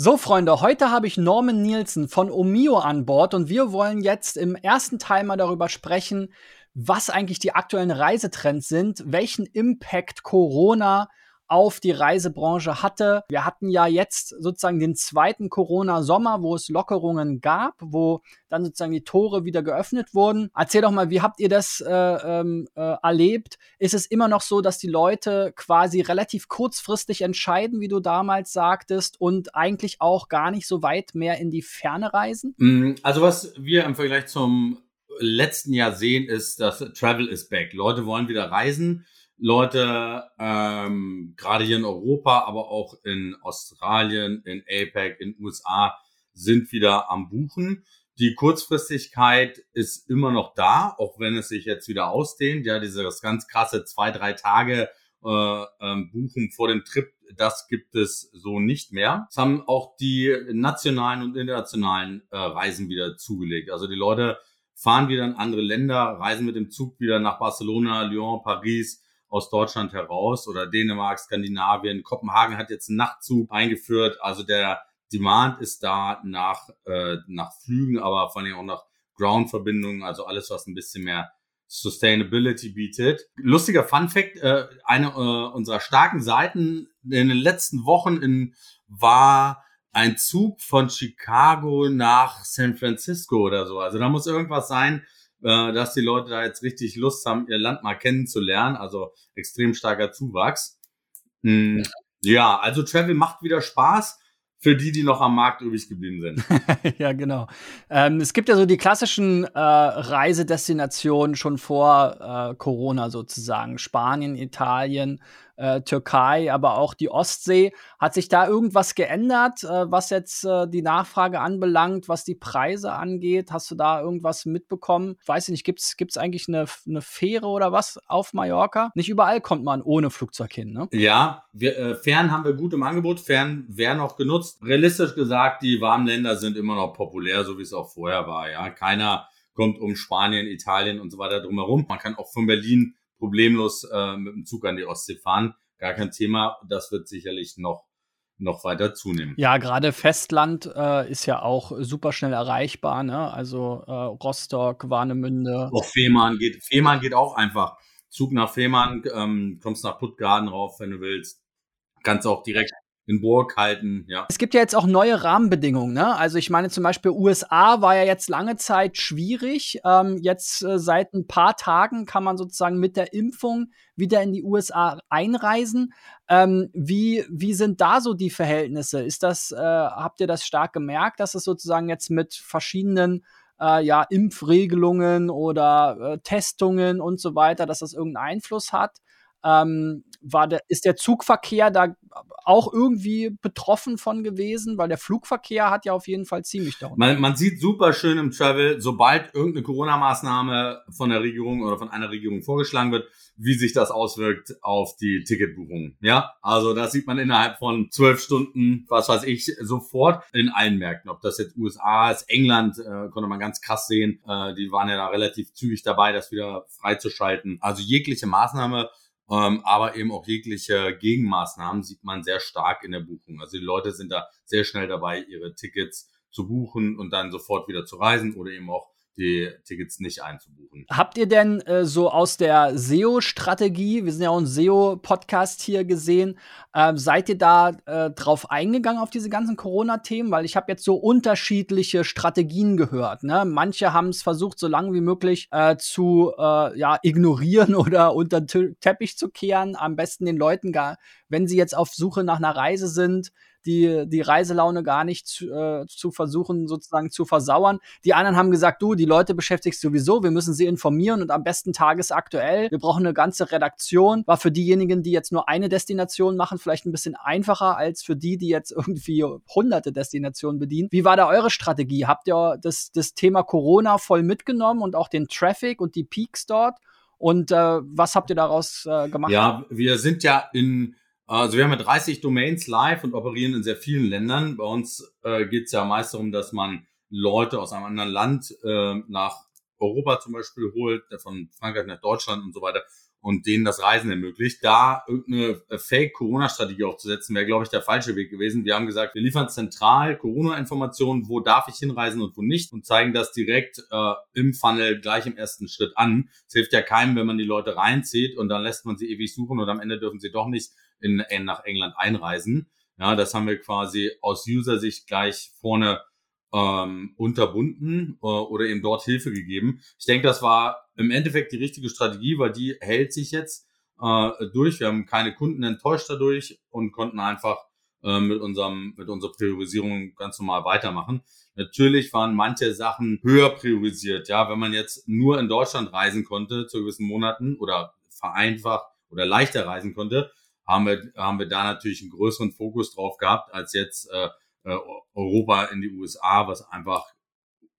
So, Freunde, heute habe ich Norman Nielsen von Omio an Bord und wir wollen jetzt im ersten Teil mal darüber sprechen, was eigentlich die aktuellen Reisetrends sind, welchen Impact Corona auf die Reisebranche hatte. Wir hatten ja jetzt sozusagen den zweiten Corona-Sommer, wo es Lockerungen gab, wo dann sozusagen die Tore wieder geöffnet wurden. Erzähl doch mal, wie habt ihr das äh, ähm, äh, erlebt? Ist es immer noch so, dass die Leute quasi relativ kurzfristig entscheiden, wie du damals sagtest, und eigentlich auch gar nicht so weit mehr in die Ferne reisen? Mm, also was wir im Vergleich zum letzten Jahr sehen, ist, dass Travel is back. Leute wollen wieder reisen. Leute, ähm, gerade hier in Europa, aber auch in Australien, in APEC, in USA, sind wieder am Buchen. Die Kurzfristigkeit ist immer noch da, auch wenn es sich jetzt wieder ausdehnt. Ja, dieses ganz krasse zwei, drei Tage äh, ähm, Buchen vor dem Trip, das gibt es so nicht mehr. Es haben auch die nationalen und internationalen äh, Reisen wieder zugelegt. Also die Leute fahren wieder in andere Länder, reisen mit dem Zug wieder nach Barcelona, Lyon, Paris, aus Deutschland heraus oder Dänemark, Skandinavien. Kopenhagen hat jetzt einen Nachtzug eingeführt. Also der Demand ist da nach, äh, nach Flügen, aber vor allem auch nach Ground-Verbindungen, also alles, was ein bisschen mehr Sustainability bietet. Lustiger Fun Fact, äh, eine äh, unserer starken Seiten in den letzten Wochen in, war ein Zug von Chicago nach San Francisco oder so. Also da muss irgendwas sein, äh, dass die Leute da jetzt richtig Lust haben, ihr Land mal kennenzulernen. Also extrem starker Zuwachs. Mhm. Ja, also Travel macht wieder Spaß für die, die noch am Markt übrig geblieben sind. ja, genau. Ähm, es gibt ja so die klassischen äh, Reisedestinationen schon vor äh, Corona sozusagen. Spanien, Italien, äh, Türkei, aber auch die Ostsee. Hat sich da irgendwas geändert, äh, was jetzt äh, die Nachfrage anbelangt, was die Preise angeht? Hast du da irgendwas mitbekommen? Ich weiß nicht, gibt es eigentlich eine, eine Fähre oder was auf Mallorca? Nicht überall kommt man ohne Flugzeug hin, ne? Ja, wir, äh, Fern haben wir gut im Angebot. Fern werden auch genutzt. Realistisch gesagt, die warmen Länder sind immer noch populär, so wie es auch vorher war. Ja, keiner kommt um Spanien, Italien und so weiter drumherum. Man kann auch von Berlin problemlos äh, mit dem Zug an die Ostsee fahren. Gar kein Thema. Das wird sicherlich noch noch weiter zunehmen. Ja, gerade Festland äh, ist ja auch super schnell erreichbar, ne? Also äh, Rostock, Warnemünde. Auch Fehmarn geht, Fehmarn geht auch einfach. Zug nach Fehmarn, ähm, kommst nach Puttgarden rauf, wenn du willst. Kannst auch direkt in Burg halten, ja. Es gibt ja jetzt auch neue Rahmenbedingungen, ne? Also ich meine zum Beispiel USA war ja jetzt lange Zeit schwierig. Ähm, jetzt äh, seit ein paar Tagen kann man sozusagen mit der Impfung wieder in die USA einreisen. Ähm, wie, wie sind da so die Verhältnisse? Ist das, äh, habt ihr das stark gemerkt, dass es sozusagen jetzt mit verschiedenen äh, ja, Impfregelungen oder äh, Testungen und so weiter, dass das irgendeinen Einfluss hat? Ähm, war der, ist der Zugverkehr da auch irgendwie betroffen von gewesen? Weil der Flugverkehr hat ja auf jeden Fall ziemlich darunter. Man, man sieht super schön im Travel, sobald irgendeine Corona-Maßnahme von der Regierung oder von einer Regierung vorgeschlagen wird, wie sich das auswirkt auf die Ticketbuchung. Ja, also das sieht man innerhalb von zwölf Stunden, was weiß ich, sofort in allen Märkten. Ob das jetzt USA ist, England, äh, konnte man ganz krass sehen. Äh, die waren ja da relativ zügig dabei, das wieder freizuschalten. Also jegliche Maßnahme ähm, aber eben auch jegliche Gegenmaßnahmen sieht man sehr stark in der Buchung. Also die Leute sind da sehr schnell dabei, ihre Tickets zu buchen und dann sofort wieder zu reisen oder eben auch die Tickets nicht einzubuchen. Habt ihr denn äh, so aus der SEO-Strategie, wir sind ja auch ein SEO-Podcast hier gesehen, äh, seid ihr da äh, drauf eingegangen auf diese ganzen Corona-Themen? Weil ich habe jetzt so unterschiedliche Strategien gehört. Ne? Manche haben es versucht, so lange wie möglich äh, zu äh, ja, ignorieren oder unter den Teppich zu kehren. Am besten den Leuten gar, wenn sie jetzt auf Suche nach einer Reise sind, die, die Reiselaune gar nicht zu, äh, zu versuchen, sozusagen zu versauern. Die anderen haben gesagt, du, die Leute beschäftigst sowieso, wir müssen sie informieren und am besten tagesaktuell. Wir brauchen eine ganze Redaktion. War für diejenigen, die jetzt nur eine Destination machen, vielleicht ein bisschen einfacher als für die, die jetzt irgendwie hunderte Destinationen bedienen. Wie war da eure Strategie? Habt ihr das, das Thema Corona voll mitgenommen und auch den Traffic und die Peaks dort? Und äh, was habt ihr daraus äh, gemacht? Ja, wir sind ja in also wir haben ja 30 Domains live und operieren in sehr vielen Ländern. Bei uns äh, geht es ja meist darum, dass man Leute aus einem anderen Land äh, nach Europa zum Beispiel holt, von Frankreich nach Deutschland und so weiter. und denen das Reisen ermöglicht. Da irgendeine äh, Fake-Corona-Strategie aufzusetzen, wäre, glaube ich, der falsche Weg gewesen. Wir haben gesagt, wir liefern zentral Corona-Informationen, wo darf ich hinreisen und wo nicht und zeigen das direkt äh, im Funnel gleich im ersten Schritt an. Es hilft ja keinem, wenn man die Leute reinzieht und dann lässt man sie ewig suchen und am Ende dürfen sie doch nicht in, in nach England einreisen. Ja, das haben wir quasi aus User-Sicht gleich vorne ähm, unterbunden äh, oder eben dort Hilfe gegeben. Ich denke, das war im Endeffekt die richtige Strategie, weil die hält sich jetzt äh, durch. Wir haben keine Kunden enttäuscht dadurch und konnten einfach äh, mit unserem mit unserer Priorisierung ganz normal weitermachen. Natürlich waren manche Sachen höher priorisiert. Ja, wenn man jetzt nur in Deutschland reisen konnte zu gewissen Monaten oder vereinfacht oder leichter reisen konnte, haben wir haben wir da natürlich einen größeren Fokus drauf gehabt als jetzt äh, äh Europa in die USA, was einfach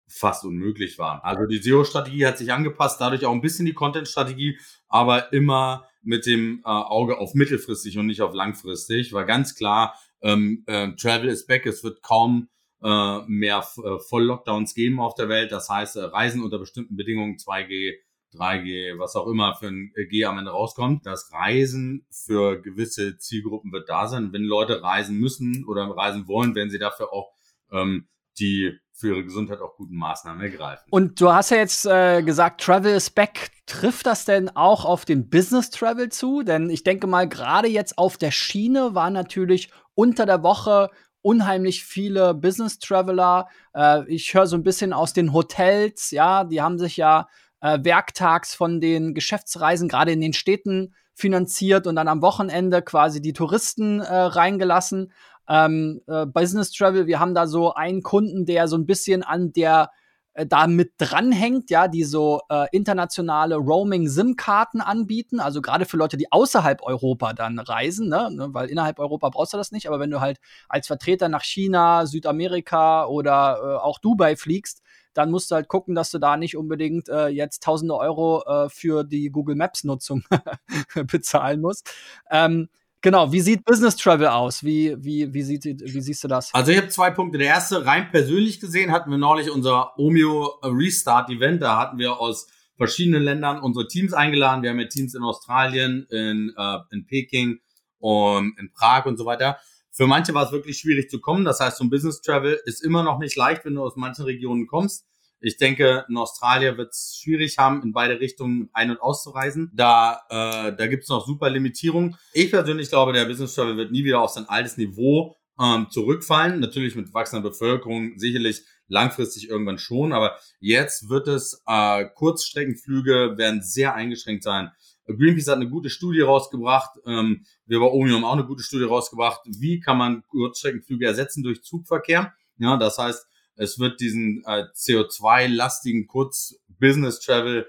fast unmöglich war. Also die SEO-Strategie hat sich angepasst, dadurch auch ein bisschen die Content-Strategie, aber immer mit dem äh, Auge auf mittelfristig und nicht auf langfristig, weil ganz klar, ähm, äh, Travel is back, es wird kaum äh, mehr äh, Voll-Lockdowns geben auf der Welt. Das heißt, äh, Reisen unter bestimmten Bedingungen, 2G, 3G, was auch immer für ein G am Ende rauskommt. Das Reisen für gewisse Zielgruppen wird da sein. Wenn Leute reisen müssen oder reisen wollen, werden sie dafür auch ähm, die für ihre Gesundheit auch guten Maßnahmen ergreifen. Und du hast ja jetzt äh, gesagt, Travel is back. Trifft das denn auch auf den Business Travel zu? Denn ich denke mal, gerade jetzt auf der Schiene war natürlich unter der Woche unheimlich viele Business Traveler. Äh, ich höre so ein bisschen aus den Hotels, ja, die haben sich ja äh, werktags von den Geschäftsreisen gerade in den Städten finanziert und dann am Wochenende quasi die Touristen äh, reingelassen. Ähm, äh, Business Travel, wir haben da so einen Kunden, der so ein bisschen an der äh, da mit dranhängt, ja, die so äh, internationale Roaming-SIM-Karten anbieten, also gerade für Leute, die außerhalb Europa dann reisen, ne, ne, weil innerhalb Europa brauchst du das nicht, aber wenn du halt als Vertreter nach China, Südamerika oder äh, auch Dubai fliegst, dann musst du halt gucken, dass du da nicht unbedingt äh, jetzt tausende Euro äh, für die Google Maps Nutzung bezahlen musst. Ähm, Genau, wie sieht Business Travel aus? Wie, wie, wie, sieht, wie siehst du das? Also ich habe zwei Punkte. Der erste, rein persönlich gesehen, hatten wir neulich unser Omeo Restart Event. Da hatten wir aus verschiedenen Ländern unsere Teams eingeladen. Wir haben ja Teams in Australien, in, äh, in Peking und in Prag und so weiter. Für manche war es wirklich schwierig zu kommen. Das heißt, so ein Business Travel ist immer noch nicht leicht, wenn du aus manchen Regionen kommst. Ich denke, in Australien wird es schwierig haben, in beide Richtungen ein- und auszureisen. Da, äh, da gibt es noch super Limitierungen. Ich persönlich glaube, der Business Travel wird nie wieder auf sein altes Niveau ähm, zurückfallen. Natürlich mit wachsender Bevölkerung sicherlich langfristig irgendwann schon, aber jetzt wird es, äh, Kurzstreckenflüge werden sehr eingeschränkt sein. Greenpeace hat eine gute Studie rausgebracht. Ähm, wir bei Omium auch eine gute Studie rausgebracht. Wie kann man Kurzstreckenflüge ersetzen durch Zugverkehr? Ja, das heißt, es wird diesen äh, CO2-lastigen Kurz-Business-Travel,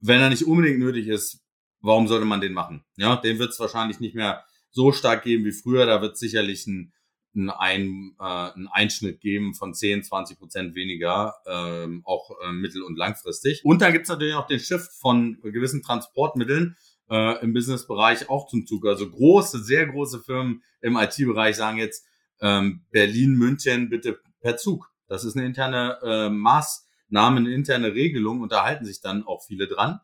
wenn er nicht unbedingt nötig ist, warum sollte man den machen? Ja, den wird es wahrscheinlich nicht mehr so stark geben wie früher. Da wird sicherlich ein, ein, ein, äh, ein Einschnitt geben von 10, 20 Prozent weniger, ähm, auch äh, mittel- und langfristig. Und dann gibt es natürlich auch den Shift von gewissen Transportmitteln äh, im Businessbereich auch zum Zug. Also große, sehr große Firmen im IT-Bereich sagen jetzt, ähm, Berlin, München bitte per Zug. Das ist eine interne äh, Maßnahme, eine interne Regelung und da halten sich dann auch viele dran.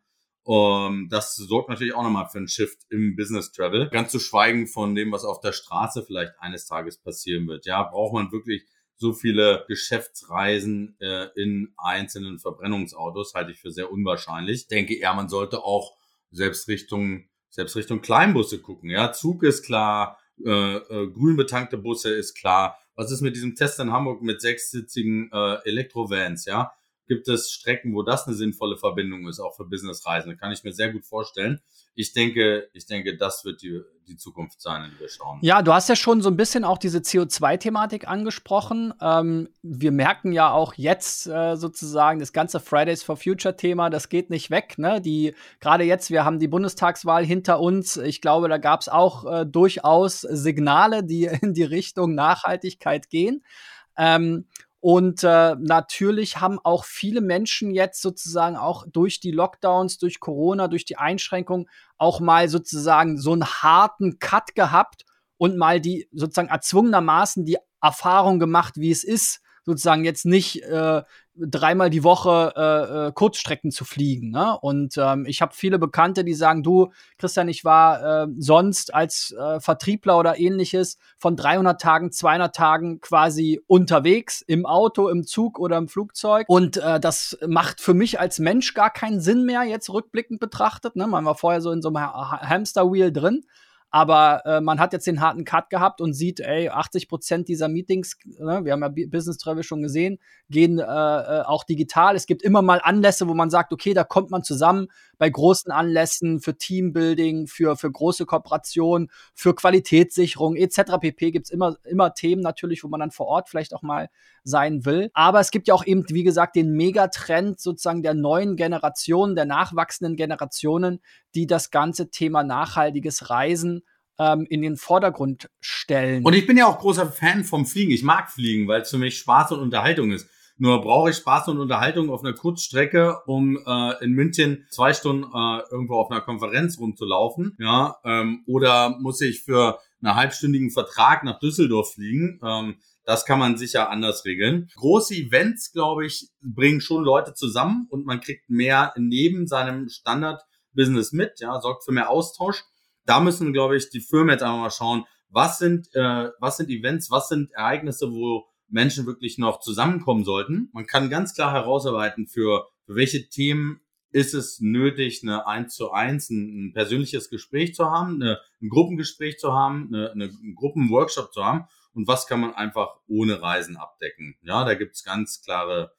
Um, das sorgt natürlich auch nochmal für einen Shift im Business Travel. Ganz zu schweigen von dem, was auf der Straße vielleicht eines Tages passieren wird. Ja, braucht man wirklich so viele Geschäftsreisen äh, in einzelnen Verbrennungsautos, halte ich für sehr unwahrscheinlich. Ich denke eher, man sollte auch selbst Richtung, selbst Richtung Kleinbusse gucken. Ja, Zug ist klar, äh, äh, grün betankte Busse ist klar, was ist mit diesem Test in Hamburg mit sechssitzigen äh, Elektrovans, ja? Gibt es Strecken, wo das eine sinnvolle Verbindung ist, auch für Businessreisende? Kann ich mir sehr gut vorstellen ich denke, ich denke, das wird die, die Zukunft sein, in die wir schauen. Ja, du hast ja schon so ein bisschen auch diese CO2-Thematik angesprochen. Ähm, wir merken ja auch jetzt äh, sozusagen das ganze Fridays for Future-Thema, das geht nicht weg. Ne? Die gerade jetzt, wir haben die Bundestagswahl hinter uns. Ich glaube, da gab es auch äh, durchaus Signale, die in die Richtung Nachhaltigkeit gehen. Ähm, und äh, natürlich haben auch viele Menschen jetzt sozusagen auch durch die Lockdowns, durch Corona, durch die Einschränkungen auch mal sozusagen so einen harten Cut gehabt und mal die sozusagen erzwungenermaßen die Erfahrung gemacht, wie es ist, sozusagen jetzt nicht äh, dreimal die Woche äh, äh, Kurzstrecken zu fliegen. Ne? Und ähm, ich habe viele Bekannte, die sagen, du, Christian, ich war äh, sonst als äh, Vertriebler oder ähnliches von 300 Tagen, 200 Tagen quasi unterwegs, im Auto, im Zug oder im Flugzeug. Und äh, das macht für mich als Mensch gar keinen Sinn mehr, jetzt rückblickend betrachtet. Ne? Man war vorher so in so einem ha Hamsterwheel drin. Aber äh, man hat jetzt den harten Cut gehabt und sieht, ey, 80 Prozent dieser Meetings, ne, wir haben ja Business Travel schon gesehen, gehen äh, äh, auch digital. Es gibt immer mal Anlässe, wo man sagt, okay, da kommt man zusammen bei großen Anlässen für Teambuilding, für, für große Kooperationen, für Qualitätssicherung etc. pp. gibt's immer, immer Themen natürlich, wo man dann vor Ort vielleicht auch mal sein will. Aber es gibt ja auch eben, wie gesagt, den Megatrend sozusagen der neuen Generation, der nachwachsenden Generationen, die das ganze Thema nachhaltiges Reisen ähm, in den Vordergrund stellen. Und ich bin ja auch großer Fan vom Fliegen. Ich mag Fliegen, weil es für mich Spaß und Unterhaltung ist. Nur brauche ich Spaß und Unterhaltung auf einer Kurzstrecke, um äh, in München zwei Stunden äh, irgendwo auf einer Konferenz rumzulaufen. Ja, ähm, oder muss ich für einen halbstündigen Vertrag nach Düsseldorf fliegen? Ähm, das kann man sicher anders regeln. Große Events, glaube ich, bringen schon Leute zusammen und man kriegt mehr neben seinem Standard-Business mit, ja, sorgt für mehr Austausch. Da müssen, glaube ich, die Firmen jetzt einfach mal schauen, was sind, äh, was sind Events, was sind Ereignisse, wo Menschen wirklich noch zusammenkommen sollten. Man kann ganz klar herausarbeiten, für, für welche Themen ist es nötig, eine eins zu eins, ein, ein persönliches Gespräch zu haben, eine, ein Gruppengespräch zu haben, eine, eine, einen Gruppenworkshop zu haben und was kann man einfach ohne Reisen abdecken. Ja, da gibt's ganz klare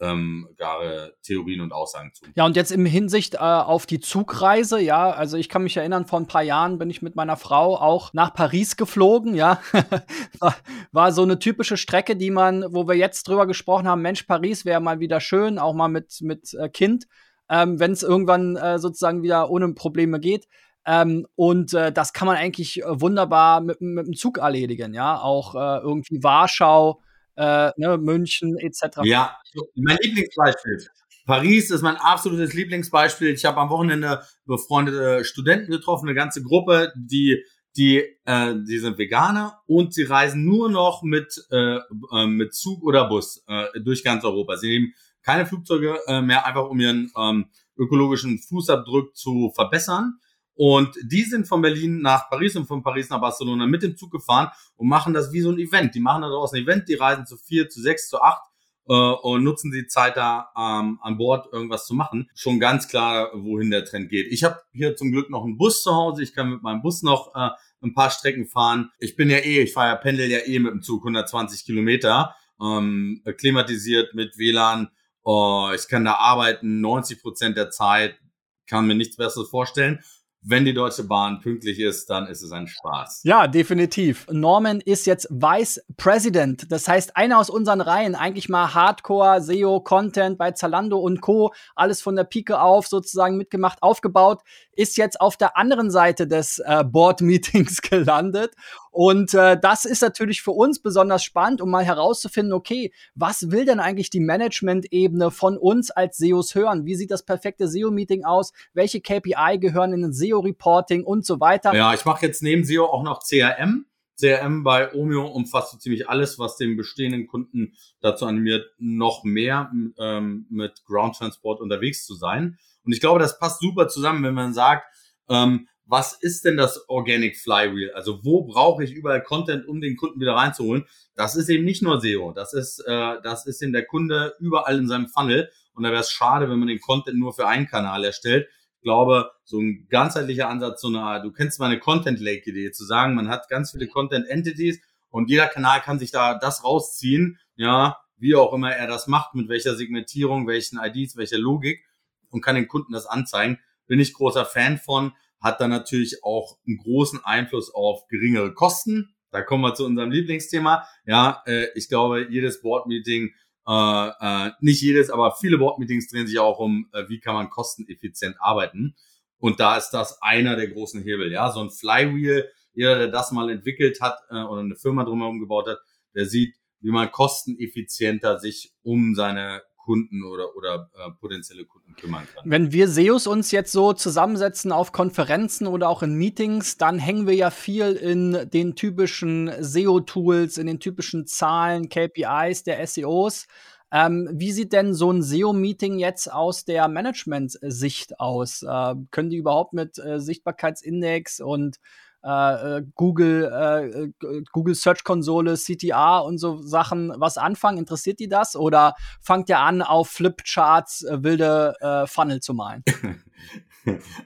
ähm, klare Theorien und Aussagen zu. Ja, und jetzt im Hinsicht äh, auf die Zugreise, ja, also ich kann mich erinnern, vor ein paar Jahren bin ich mit meiner Frau auch nach Paris geflogen, ja. war, so eine typische Strecke, die man, wo wir jetzt drüber gesprochen haben, Mensch, Paris wäre mal wieder schön, auch mal mit, mit äh, Kind, ähm, wenn es irgendwann äh, sozusagen wieder ohne Probleme geht. Ähm, und äh, das kann man eigentlich äh, wunderbar mit, mit dem Zug erledigen, ja. Auch äh, irgendwie Warschau, äh, ne, München etc. Ja, mein Lieblingsbeispiel. Paris ist mein absolutes Lieblingsbeispiel. Ich habe am Wochenende befreundete Studenten getroffen, eine ganze Gruppe, die die äh, die sind Veganer und sie reisen nur noch mit äh, äh, mit Zug oder Bus äh, durch ganz Europa. Sie nehmen keine Flugzeuge äh, mehr, einfach um ihren ähm, ökologischen Fußabdruck zu verbessern. Und die sind von Berlin nach Paris und von Paris nach Barcelona mit dem Zug gefahren und machen das wie so ein Event. Die machen daraus ein Event, die reisen zu vier, zu sechs, zu acht äh, und nutzen die Zeit da ähm, an Bord irgendwas zu machen. Schon ganz klar, wohin der Trend geht. Ich habe hier zum Glück noch einen Bus zu Hause. Ich kann mit meinem Bus noch äh, ein paar Strecken fahren. Ich bin ja eh, ich fahre ja Pendel ja eh mit dem Zug 120 Kilometer, ähm, klimatisiert mit WLAN. Oh, ich kann da arbeiten 90 Prozent der Zeit, kann mir nichts Besseres vorstellen wenn die Deutsche Bahn pünktlich ist, dann ist es ein Spaß. Ja, definitiv. Norman ist jetzt Vice President. Das heißt, einer aus unseren Reihen, eigentlich mal Hardcore, SEO, Content bei Zalando und Co., alles von der Pike auf sozusagen mitgemacht, aufgebaut, ist jetzt auf der anderen Seite des äh, Board-Meetings gelandet und äh, das ist natürlich für uns besonders spannend, um mal herauszufinden, okay, was will denn eigentlich die Management-Ebene von uns als SEOs hören? Wie sieht das perfekte SEO-Meeting aus? Welche KPI gehören in ein SEO-Reporting und so weiter? Ja, ich mache jetzt neben SEO auch noch CRM. CRM bei Omeo umfasst so ziemlich alles, was den bestehenden Kunden dazu animiert, noch mehr ähm, mit Ground Transport unterwegs zu sein. Und ich glaube, das passt super zusammen, wenn man sagt, ähm, was ist denn das Organic Flywheel? Also wo brauche ich überall Content, um den Kunden wieder reinzuholen? Das ist eben nicht nur SEO, das ist, äh, das ist eben der Kunde überall in seinem Funnel. Und da wäre es schade, wenn man den Content nur für einen Kanal erstellt. Ich glaube, so ein ganzheitlicher Ansatz, so eine, du kennst meine Content Lake Idee, zu sagen, man hat ganz viele Content Entities und jeder Kanal kann sich da das rausziehen, ja, wie auch immer er das macht, mit welcher Segmentierung, welchen IDs, welcher Logik und kann den Kunden das anzeigen. Bin ich großer Fan von hat dann natürlich auch einen großen Einfluss auf geringere Kosten. Da kommen wir zu unserem Lieblingsthema. Ja, äh, ich glaube, jedes Board-Meeting, äh, äh, nicht jedes, aber viele Board-Meetings drehen sich auch um, äh, wie kann man kosteneffizient arbeiten. Und da ist das einer der großen Hebel. Ja, so ein Flywheel, jeder, der das mal entwickelt hat äh, oder eine Firma drumherum gebaut hat, der sieht, wie man kosteneffizienter sich um seine Kunden oder, oder äh, potenzielle Kunden kümmern kann. Wenn wir SEOs uns jetzt so zusammensetzen auf Konferenzen oder auch in Meetings, dann hängen wir ja viel in den typischen SEO-Tools, in den typischen Zahlen, KPIs der SEOs. Ähm, wie sieht denn so ein SEO-Meeting jetzt aus der Management-Sicht aus? Äh, können die überhaupt mit äh, Sichtbarkeitsindex und äh, äh Google, äh, Google Search Konsole, CTR und so Sachen was anfangen? Interessiert die das? Oder fangt ihr an, auf Flipcharts äh, wilde äh, Funnel zu malen?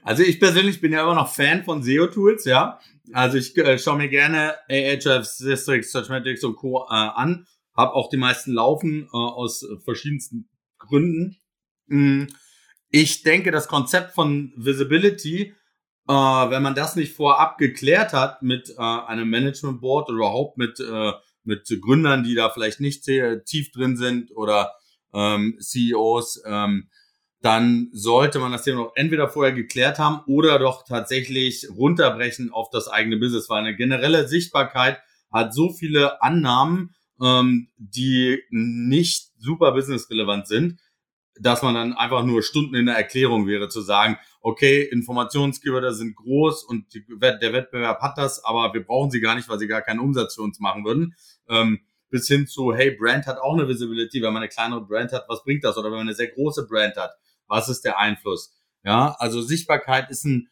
Also ich persönlich bin ja immer noch Fan von SEO-Tools, ja. Also ich äh, schaue mir gerne Ahrefs, Systrix, Searchmetrics und Co. Äh, an habe auch die meisten laufen äh, aus verschiedensten Gründen. Mm, ich denke, das Konzept von Visibility, äh, wenn man das nicht vorab geklärt hat mit äh, einem Management Board oder überhaupt mit, äh, mit Gründern, die da vielleicht nicht tief drin sind oder ähm, CEOs, ähm, dann sollte man das Thema noch entweder vorher geklärt haben oder doch tatsächlich runterbrechen auf das eigene Business, weil eine generelle Sichtbarkeit hat so viele Annahmen, ähm, die nicht super businessrelevant sind, dass man dann einfach nur Stunden in der Erklärung wäre, zu sagen, okay, Informationsgeber sind groß und die, der Wettbewerb hat das, aber wir brauchen sie gar nicht, weil sie gar keinen Umsatz für uns machen würden. Ähm, bis hin zu, hey, Brand hat auch eine Visibility, wenn man eine kleinere Brand hat, was bringt das? Oder wenn man eine sehr große Brand hat, was ist der Einfluss? Ja, also Sichtbarkeit ist ein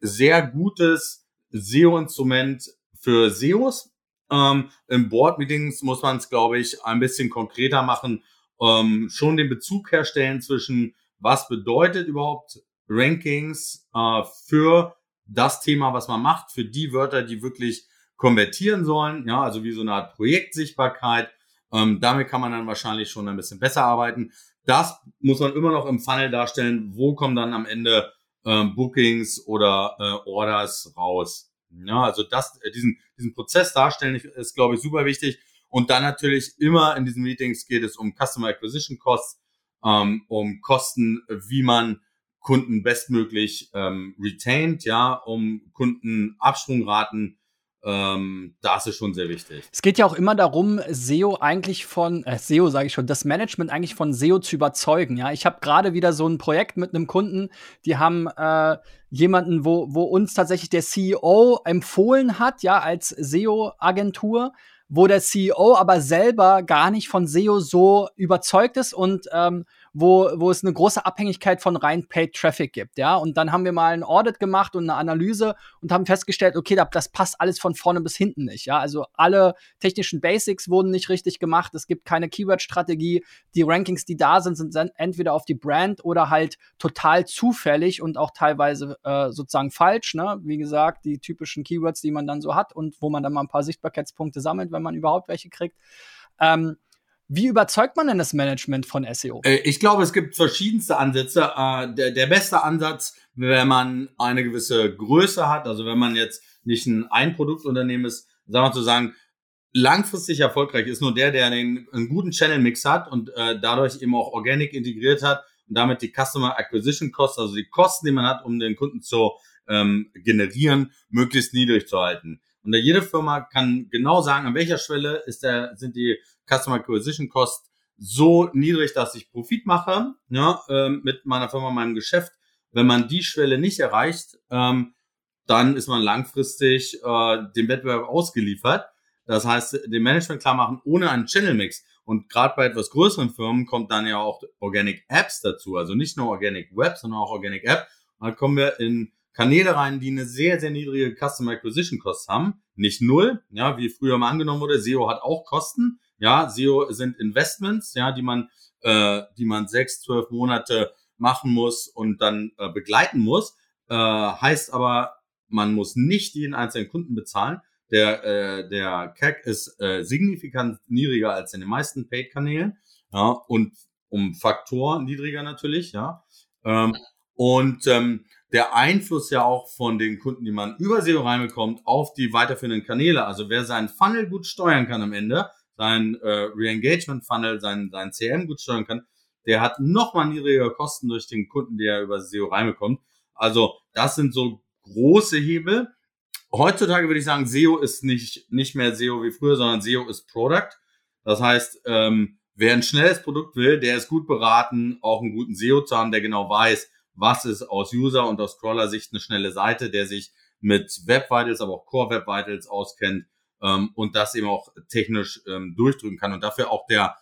sehr gutes SEO-Instrument für SEOs, ähm, Im Board-Meetings muss man es, glaube ich, ein bisschen konkreter machen, ähm, schon den Bezug herstellen zwischen, was bedeutet überhaupt Rankings äh, für das Thema, was man macht, für die Wörter, die wirklich konvertieren sollen, ja, also wie so eine Art Projektsichtbarkeit. Ähm, damit kann man dann wahrscheinlich schon ein bisschen besser arbeiten. Das muss man immer noch im Funnel darstellen. Wo kommen dann am Ende ähm, Bookings oder äh, Orders raus? Ja, also das, äh, diesen, diesen Prozess darstellen ist, glaube ich, super wichtig. Und dann natürlich immer in diesen Meetings geht es um Customer Acquisition Costs, ähm, um Kosten, wie man Kunden bestmöglich ähm, retained, ja, um Kundenabsprungraten ähm, das ist schon sehr wichtig. Es geht ja auch immer darum, SEO eigentlich von, äh, SEO sage ich schon, das Management eigentlich von SEO zu überzeugen. Ja, ich habe gerade wieder so ein Projekt mit einem Kunden, die haben äh, jemanden, wo, wo uns tatsächlich der CEO empfohlen hat, ja, als SEO-Agentur wo der CEO aber selber gar nicht von SEO so überzeugt ist und ähm, wo, wo es eine große Abhängigkeit von rein Paid Traffic gibt, ja. Und dann haben wir mal ein Audit gemacht und eine Analyse und haben festgestellt, okay, das passt alles von vorne bis hinten nicht, ja. Also alle technischen Basics wurden nicht richtig gemacht. Es gibt keine Keyword-Strategie. Die Rankings, die da sind, sind entweder auf die Brand oder halt total zufällig und auch teilweise äh, sozusagen falsch, ne. Wie gesagt, die typischen Keywords, die man dann so hat und wo man dann mal ein paar Sichtbarkeitspunkte sammelt, wenn man überhaupt welche kriegt. Ähm, wie überzeugt man denn das Management von SEO? Äh, ich glaube, es gibt verschiedenste Ansätze. Äh, der, beste Ansatz, wenn man eine gewisse Größe hat, also wenn man jetzt nicht ein Ein-Produktunternehmen ist, sagen wir zu sagen, langfristig erfolgreich ist nur der, der einen guten Channel-Mix hat und äh, dadurch eben auch Organic integriert hat und damit die Customer Acquisition Costs, also die Kosten, die man hat, um den Kunden zu ähm, generieren, möglichst niedrig zu halten. Und jede Firma kann genau sagen, an welcher Schwelle ist der, sind die Customer Acquisition Cost so niedrig, dass ich Profit mache ja, ähm, mit meiner Firma, meinem Geschäft. Wenn man die Schwelle nicht erreicht, ähm, dann ist man langfristig äh, dem Wettbewerb ausgeliefert. Das heißt, dem Management klar machen, ohne einen Channel Mix. Und gerade bei etwas größeren Firmen kommt dann ja auch Organic Apps dazu. Also nicht nur Organic Web, sondern auch Organic App. Und dann kommen wir in Kanäle rein, die eine sehr, sehr niedrige Customer Acquisition Cost haben. Nicht null, ja, wie früher mal angenommen wurde. SEO hat auch Kosten, ja, SEO sind Investments, ja, die man, äh, die man sechs, zwölf Monate machen muss und dann äh, begleiten muss. Äh, heißt aber, man muss nicht jeden einzelnen Kunden bezahlen. Der, äh, der CAC ist äh, signifikant niedriger als in den meisten Paid-Kanälen. Ja, und um Faktor niedriger natürlich, ja. Ähm, und ähm, der Einfluss ja auch von den Kunden, die man über SEO reinbekommt, auf die weiterführenden Kanäle. Also wer seinen Funnel gut steuern kann am Ende, sein äh, Re-Engagement-Funnel, sein, sein CM gut steuern kann, der hat nochmal niedrigere Kosten durch den Kunden, der über SEO reinbekommt. Also das sind so große Hebel. Heutzutage würde ich sagen, SEO ist nicht, nicht mehr SEO wie früher, sondern SEO ist Product. Das heißt, ähm, wer ein schnelles Produkt will, der ist gut beraten, auch einen guten SEO zu haben, der genau weiß, was ist aus User- und aus Scroller-Sicht eine schnelle Seite, der sich mit Web Vitals, aber auch Core Web Vitals auskennt ähm, und das eben auch technisch ähm, durchdrücken kann und dafür auch der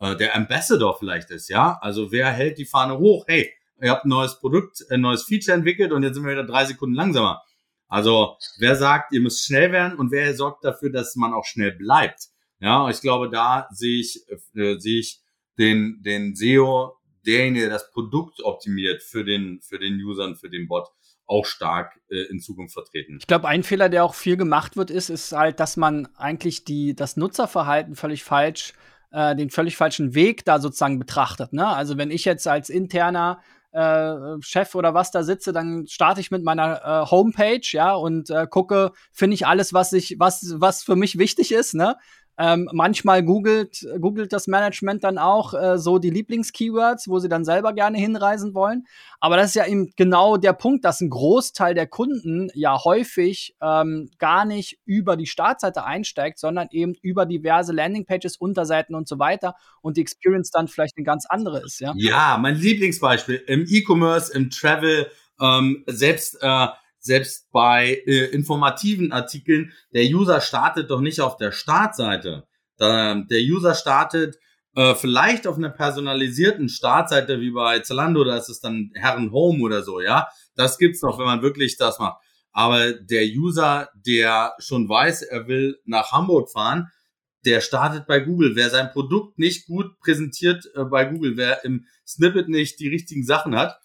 äh, der Ambassador vielleicht ist, ja. Also wer hält die Fahne hoch? Hey, ihr habt ein neues Produkt, ein neues Feature entwickelt und jetzt sind wir wieder drei Sekunden langsamer. Also wer sagt, ihr müsst schnell werden und wer sorgt dafür, dass man auch schnell bleibt? Ja, ich glaube, da sehe ich, äh, sehe ich den, den SEO, derjenige, der das Produkt optimiert für den, für den Usern, für den Bot, auch stark äh, in Zukunft vertreten. Ich glaube, ein Fehler, der auch viel gemacht wird, ist, ist halt, dass man eigentlich die, das Nutzerverhalten völlig falsch, äh, den völlig falschen Weg da sozusagen betrachtet. Ne? Also wenn ich jetzt als interner äh, Chef oder was da sitze, dann starte ich mit meiner äh, Homepage, ja, und äh, gucke, finde ich alles, was ich, was, was für mich wichtig ist, ne? Ähm, manchmal googelt, googelt das Management dann auch äh, so die Lieblingskeywords, wo sie dann selber gerne hinreisen wollen. Aber das ist ja eben genau der Punkt, dass ein Großteil der Kunden ja häufig ähm, gar nicht über die Startseite einsteigt, sondern eben über diverse Landingpages, Unterseiten und so weiter und die Experience dann vielleicht eine ganz andere ist. Ja, ja mein Lieblingsbeispiel im E-Commerce, im Travel, ähm, selbst äh, selbst bei äh, informativen Artikeln, der User startet doch nicht auf der Startseite. Da, der User startet äh, vielleicht auf einer personalisierten Startseite wie bei Zalando, da ist es dann Herren Home oder so, ja. Das gibt's noch, wenn man wirklich das macht. Aber der User, der schon weiß, er will nach Hamburg fahren, der startet bei Google. Wer sein Produkt nicht gut präsentiert äh, bei Google, wer im Snippet nicht die richtigen Sachen hat,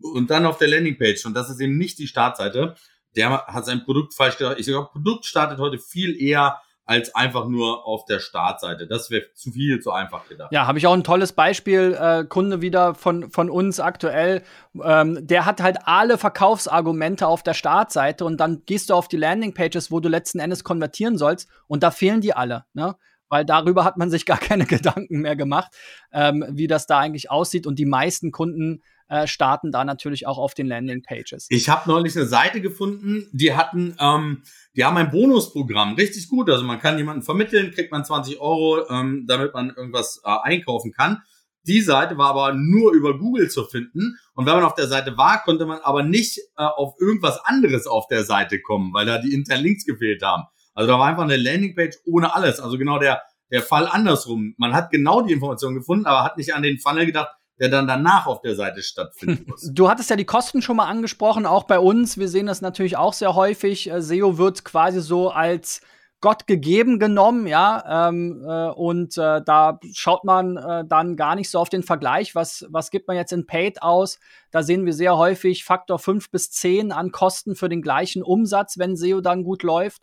und dann auf der Landingpage, und das ist eben nicht die Startseite, der hat sein Produkt falsch gedacht. Ich glaube, Produkt startet heute viel eher als einfach nur auf der Startseite. Das wäre zu viel, zu einfach gedacht. Ja, habe ich auch ein tolles Beispiel, äh, Kunde wieder von, von uns aktuell. Ähm, der hat halt alle Verkaufsargumente auf der Startseite und dann gehst du auf die Landingpages, wo du letzten Endes konvertieren sollst und da fehlen die alle. Ne? Weil darüber hat man sich gar keine Gedanken mehr gemacht, ähm, wie das da eigentlich aussieht. Und die meisten Kunden äh, starten da natürlich auch auf den Landingpages. Ich habe neulich eine Seite gefunden, die hatten, ähm, die haben ein Bonusprogramm, richtig gut. Also man kann jemanden vermitteln, kriegt man 20 Euro, ähm, damit man irgendwas äh, einkaufen kann. Die Seite war aber nur über Google zu finden. Und wenn man auf der Seite war, konnte man aber nicht äh, auf irgendwas anderes auf der Seite kommen, weil da die Interlinks gefehlt haben. Also da war einfach eine Landingpage ohne alles. Also genau der, der Fall andersrum. Man hat genau die Information gefunden, aber hat nicht an den Funnel gedacht, der dann danach auf der Seite stattfinden muss. Du hattest ja die Kosten schon mal angesprochen, auch bei uns. Wir sehen das natürlich auch sehr häufig. Äh, SEO wird quasi so als Gott gegeben genommen, ja, ähm, äh, und äh, da schaut man äh, dann gar nicht so auf den Vergleich, was, was gibt man jetzt in Paid aus. Da sehen wir sehr häufig Faktor 5 bis 10 an Kosten für den gleichen Umsatz, wenn SEO dann gut läuft.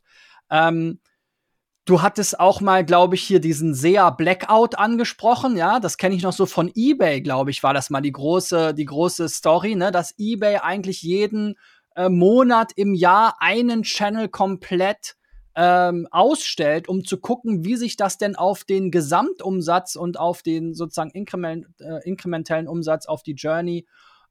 Ähm, Du hattest auch mal, glaube ich, hier diesen SEA Blackout angesprochen, ja. Das kenne ich noch so von eBay, glaube ich, war das mal die große, die große Story, ne, dass eBay eigentlich jeden äh, Monat im Jahr einen Channel komplett ähm, ausstellt, um zu gucken, wie sich das denn auf den Gesamtumsatz und auf den sozusagen inkrement, äh, inkrementellen Umsatz auf die Journey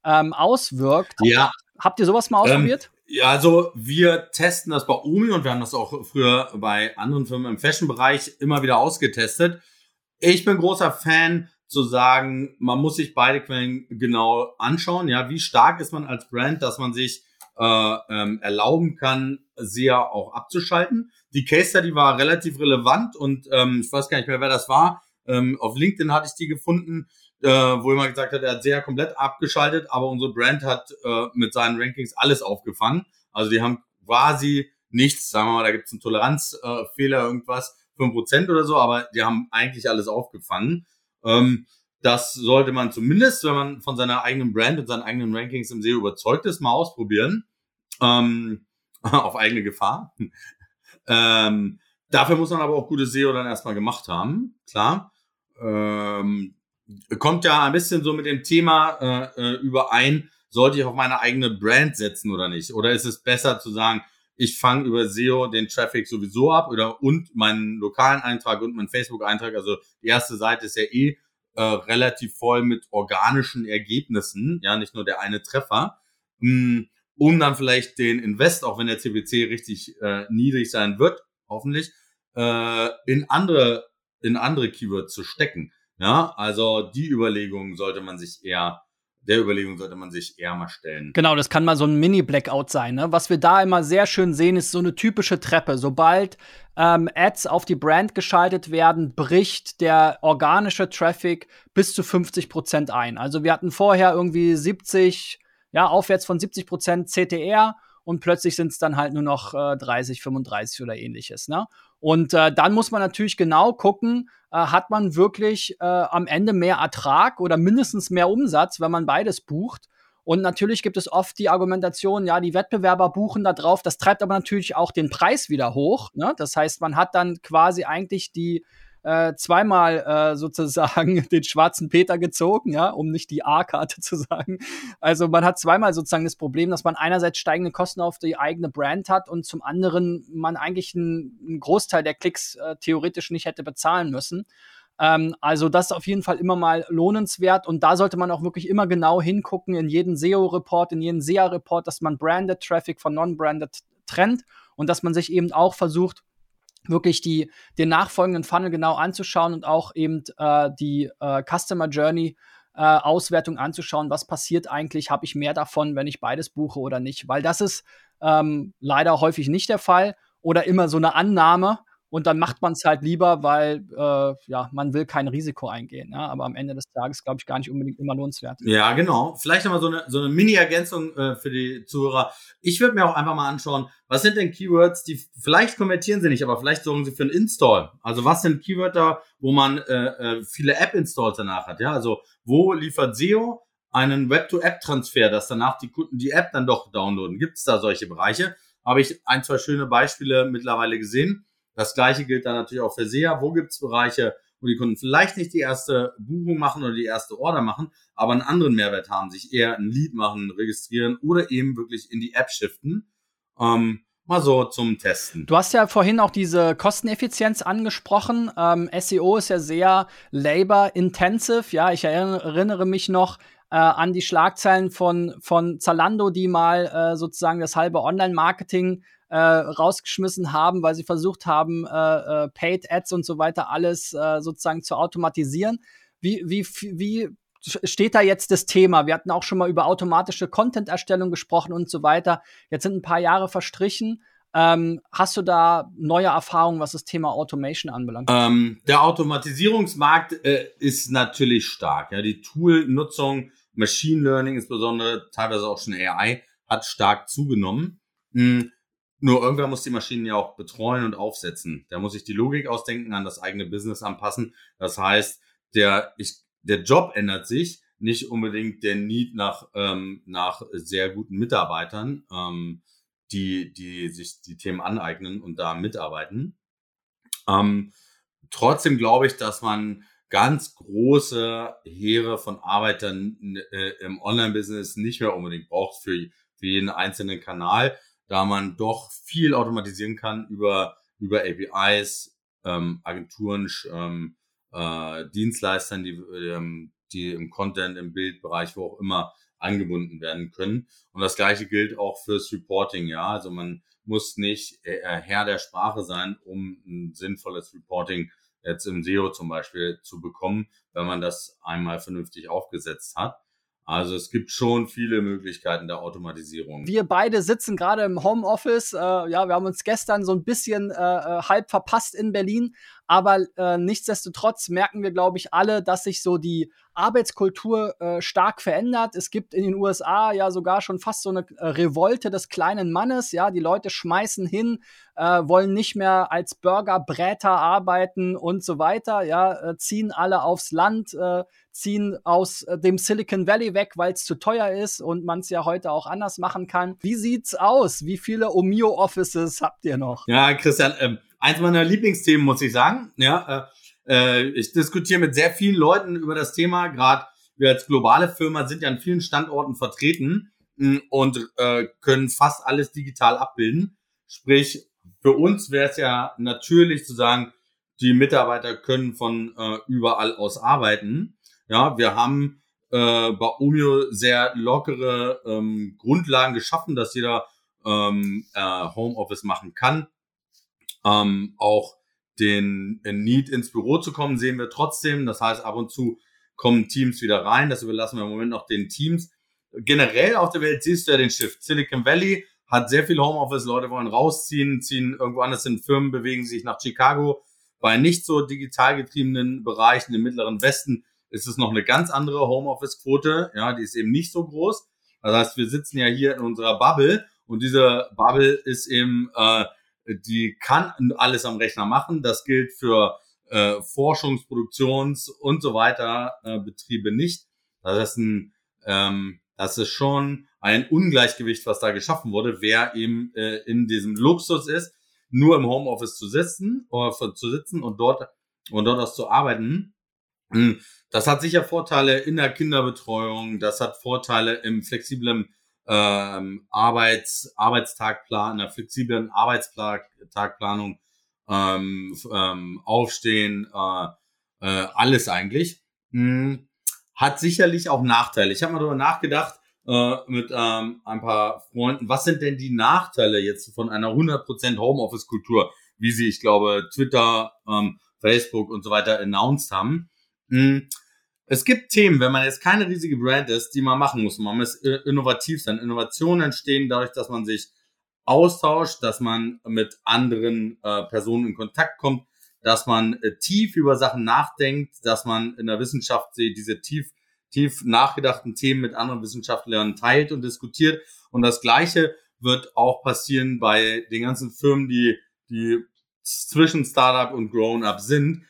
ähm, auswirkt. Ja. Habt ihr sowas mal ähm, ausprobiert? Ähm ja, also wir testen das bei Omi und wir haben das auch früher bei anderen Firmen im Fashion-Bereich immer wieder ausgetestet. Ich bin großer Fan zu sagen, man muss sich beide Quellen genau anschauen. Ja, wie stark ist man als Brand, dass man sich äh, ähm, erlauben kann, sehr auch abzuschalten. Die Case Study war relativ relevant und ähm, ich weiß gar nicht mehr, wer das war. Ähm, auf LinkedIn hatte ich die gefunden äh, wo jemand gesagt hat, er hat sehr komplett abgeschaltet, aber unsere Brand hat äh, mit seinen Rankings alles aufgefangen. Also die haben quasi nichts, sagen wir mal, da gibt es einen Toleranzfehler, äh, irgendwas, fünf Prozent oder so, aber die haben eigentlich alles aufgefangen. Ähm, das sollte man zumindest, wenn man von seiner eigenen Brand und seinen eigenen Rankings im SEO überzeugt ist, mal ausprobieren. Ähm, auf eigene Gefahr. ähm, dafür muss man aber auch gute SEO dann erstmal gemacht haben, klar. Ähm, kommt ja ein bisschen so mit dem Thema äh, äh, überein, sollte ich auf meine eigene Brand setzen oder nicht? Oder ist es besser zu sagen, ich fange über SEO den Traffic sowieso ab oder und meinen lokalen Eintrag und meinen Facebook-Eintrag, also die erste Seite ist ja eh äh, relativ voll mit organischen Ergebnissen, ja, nicht nur der eine Treffer, mh, hm, um dann vielleicht den Invest, auch wenn der CPC richtig äh, niedrig sein wird, hoffentlich, äh, in andere in andere Keywords zu stecken. Ja, also die Überlegung sollte man sich eher der Überlegung sollte man sich eher mal stellen. Genau, das kann mal so ein Mini-Blackout sein. Ne? Was wir da immer sehr schön sehen, ist so eine typische Treppe. Sobald ähm, Ads auf die Brand geschaltet werden, bricht der organische Traffic bis zu 50 Prozent ein. Also wir hatten vorher irgendwie 70, ja, aufwärts von 70 Prozent CTR und plötzlich sind es dann halt nur noch äh, 30, 35 oder ähnliches. Ne? Und äh, dann muss man natürlich genau gucken, äh, hat man wirklich äh, am Ende mehr Ertrag oder mindestens mehr Umsatz, wenn man beides bucht. Und natürlich gibt es oft die Argumentation, ja, die Wettbewerber buchen da drauf. Das treibt aber natürlich auch den Preis wieder hoch. Ne? Das heißt, man hat dann quasi eigentlich die, äh, zweimal äh, sozusagen den schwarzen Peter gezogen, ja, um nicht die A-Karte zu sagen. Also man hat zweimal sozusagen das Problem, dass man einerseits steigende Kosten auf die eigene Brand hat und zum anderen man eigentlich einen, einen Großteil der Klicks äh, theoretisch nicht hätte bezahlen müssen. Ähm, also das ist auf jeden Fall immer mal lohnenswert und da sollte man auch wirklich immer genau hingucken in jeden SEO-Report, in jeden SEA-Report, dass man Branded Traffic von Non-Branded trennt und dass man sich eben auch versucht, wirklich die, den nachfolgenden Funnel genau anzuschauen und auch eben äh, die äh, Customer Journey äh, Auswertung anzuschauen, was passiert eigentlich, habe ich mehr davon, wenn ich beides buche oder nicht, weil das ist ähm, leider häufig nicht der Fall oder immer so eine Annahme, und dann macht man es halt lieber, weil äh, ja, man will kein Risiko eingehen. Ja? Aber am Ende des Tages, glaube ich, gar nicht unbedingt immer lohnenswert. Ja, genau. Vielleicht nochmal so eine, so eine Mini-Ergänzung äh, für die Zuhörer. Ich würde mir auch einfach mal anschauen, was sind denn Keywords, die vielleicht konvertieren sie nicht, aber vielleicht sorgen sie für einen Install. Also was sind Keywörter, wo man äh, äh, viele App-Installs danach hat? Ja, also wo liefert SEO einen Web-to-App-Transfer, dass danach die Kunden die App dann doch downloaden? Gibt es da solche Bereiche? Habe ich ein, zwei schöne Beispiele mittlerweile gesehen. Das gleiche gilt dann natürlich auch für SEA. Wo gibt es Bereiche, wo die Kunden vielleicht nicht die erste Buchung machen oder die erste Order machen, aber einen anderen Mehrwert haben, sich eher ein Lead machen, registrieren oder eben wirklich in die App shiften. Ähm, mal so zum Testen. Du hast ja vorhin auch diese Kosteneffizienz angesprochen. Ähm, SEO ist ja sehr labor-intensive. Ja, ich erinnere mich noch äh, an die Schlagzeilen von, von Zalando, die mal äh, sozusagen das halbe Online-Marketing äh, rausgeschmissen haben, weil sie versucht haben, äh, äh, Paid Ads und so weiter alles äh, sozusagen zu automatisieren. Wie, wie, wie steht da jetzt das Thema? Wir hatten auch schon mal über automatische Content-Erstellung gesprochen und so weiter. Jetzt sind ein paar Jahre verstrichen. Ähm, hast du da neue Erfahrungen, was das Thema Automation anbelangt? Ähm, der Automatisierungsmarkt äh, ist natürlich stark. Ja, die Tool-Nutzung, Machine Learning insbesondere, teilweise auch schon AI, hat stark zugenommen. Mhm. Nur irgendwer muss die Maschinen ja auch betreuen und aufsetzen. Da muss ich die Logik ausdenken, an das eigene Business anpassen. Das heißt, der, ich, der Job ändert sich, nicht unbedingt der Need nach, ähm, nach sehr guten Mitarbeitern, ähm, die, die sich die Themen aneignen und da mitarbeiten. Ähm, trotzdem glaube ich, dass man ganz große Heere von Arbeitern äh, im Online-Business nicht mehr unbedingt braucht für, für jeden einzelnen Kanal da man doch viel automatisieren kann über, über APIs, ähm, Agenturen, ähm, äh, Dienstleistern, die, ähm, die im Content, im Bildbereich, wo auch immer angebunden werden können. Und das gleiche gilt auch fürs Reporting, ja. Also man muss nicht äh, Herr der Sprache sein, um ein sinnvolles Reporting jetzt im SEO zum Beispiel zu bekommen, wenn man das einmal vernünftig aufgesetzt hat. Also es gibt schon viele Möglichkeiten der Automatisierung. Wir beide sitzen gerade im Homeoffice. Äh, ja, wir haben uns gestern so ein bisschen äh, äh halb verpasst in Berlin, aber äh, nichtsdestotrotz merken wir, glaube ich, alle, dass sich so die Arbeitskultur äh, stark verändert. Es gibt in den USA ja sogar schon fast so eine äh, Revolte des kleinen Mannes. Ja, die Leute schmeißen hin, äh, wollen nicht mehr als Burgerbräter arbeiten und so weiter. Ja, äh, ziehen alle aufs Land, äh, ziehen aus äh, dem Silicon Valley weg, weil es zu teuer ist und man es ja heute auch anders machen kann. Wie sieht's aus? Wie viele Omio Offices habt ihr noch? Ja, Christian. Ähm eins meiner Lieblingsthemen, muss ich sagen. Ja, äh, äh, ich diskutiere mit sehr vielen Leuten über das Thema. Gerade wir als globale Firma sind ja an vielen Standorten vertreten hm, und äh, können fast alles digital abbilden. Sprich, für uns wäre es ja natürlich zu sagen, die Mitarbeiter können von äh, überall aus arbeiten. Ja, wir haben äh, bei Omio sehr lockere ähm, Grundlagen geschaffen, dass jeder ähm, äh, Homeoffice machen kann ähm, auch den Need ins Büro zu kommen, sehen wir trotzdem. Das heißt, ab und zu kommen Teams wieder rein. Das überlassen wir im Moment noch den Teams. Generell auf der Welt siehst du ja den Shift. Silicon Valley hat sehr viel Homeoffice. Leute wollen rausziehen, ziehen irgendwo anders in Firmen, bewegen sich nach Chicago. Bei nicht so digital getriebenen Bereichen im Mittleren Westen ist es noch eine ganz andere Homeoffice-Quote. Ja, die ist eben nicht so groß. Das heißt, wir sitzen ja hier in unserer Bubble und diese Bubble ist eben, äh, die kann alles am Rechner machen. Das gilt für äh, Forschungs-, Produktions- und so weiter äh, Betriebe nicht. Das ist ein, ähm, das ist schon ein Ungleichgewicht, was da geschaffen wurde, wer eben äh, in diesem Luxus ist, nur im Homeoffice zu sitzen oder zu sitzen und dort und dort aus zu arbeiten. Hm, das hat sicher Vorteile in der Kinderbetreuung, das hat Vorteile im flexiblen ähm, Arbeits, Arbeitstagplan, in der flexiblen Arbeitstagplanung, ähm, ähm, Aufstehen, äh, äh, alles eigentlich. Hm, hat sicherlich auch Nachteile. Ich habe mal darüber nachgedacht äh, mit ähm, ein paar Freunden, was sind denn die Nachteile jetzt von einer 100% Homeoffice-Kultur, wie sie, ich glaube, Twitter, ähm, Facebook und so weiter announced haben. Hm, es gibt Themen, wenn man jetzt keine riesige Brand ist, die man machen muss. Man muss innovativ sein. Innovationen entstehen dadurch, dass man sich austauscht, dass man mit anderen äh, Personen in Kontakt kommt, dass man äh, tief über Sachen nachdenkt, dass man in der Wissenschaft diese tief, tief nachgedachten Themen mit anderen Wissenschaftlern teilt und diskutiert. Und das Gleiche wird auch passieren bei den ganzen Firmen, die, die zwischen Startup und Grown-up sind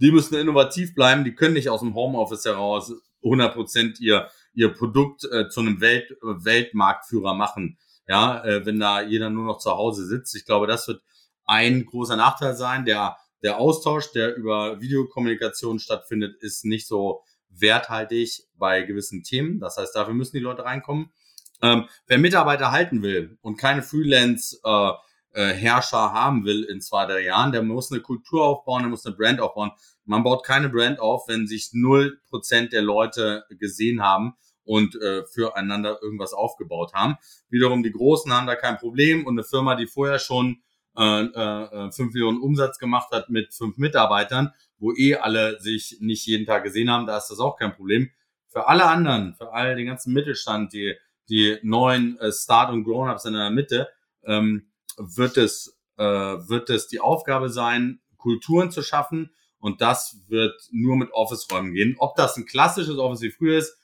die müssen innovativ bleiben, die können nicht aus dem Homeoffice heraus 100 ihr, ihr Produkt äh, zu einem Welt, Weltmarktführer machen. Ja, äh, wenn da jeder nur noch zu Hause sitzt. Ich glaube, das wird ein großer Nachteil sein. Der, der Austausch, der über Videokommunikation stattfindet, ist nicht so werthaltig bei gewissen Themen. Das heißt, dafür müssen die Leute reinkommen. Ähm, wer Mitarbeiter halten will und keine Freelance äh, äh, Herrscher haben will in zwei, drei Jahren. Der muss eine Kultur aufbauen, der muss eine Brand aufbauen. Man baut keine Brand auf, wenn sich null Prozent der Leute gesehen haben und äh, füreinander irgendwas aufgebaut haben. Wiederum die Großen haben da kein Problem und eine Firma, die vorher schon äh, äh, 5 Millionen Umsatz gemacht hat mit fünf Mitarbeitern, wo eh alle sich nicht jeden Tag gesehen haben, da ist das auch kein Problem. Für alle anderen, für all den ganzen Mittelstand, die, die neuen äh, Start- und Grown-Ups in der Mitte, ähm, wird es, äh, wird es die Aufgabe sein, Kulturen zu schaffen. Und das wird nur mit Office-Räumen gehen. Ob das ein klassisches Office wie früher ist,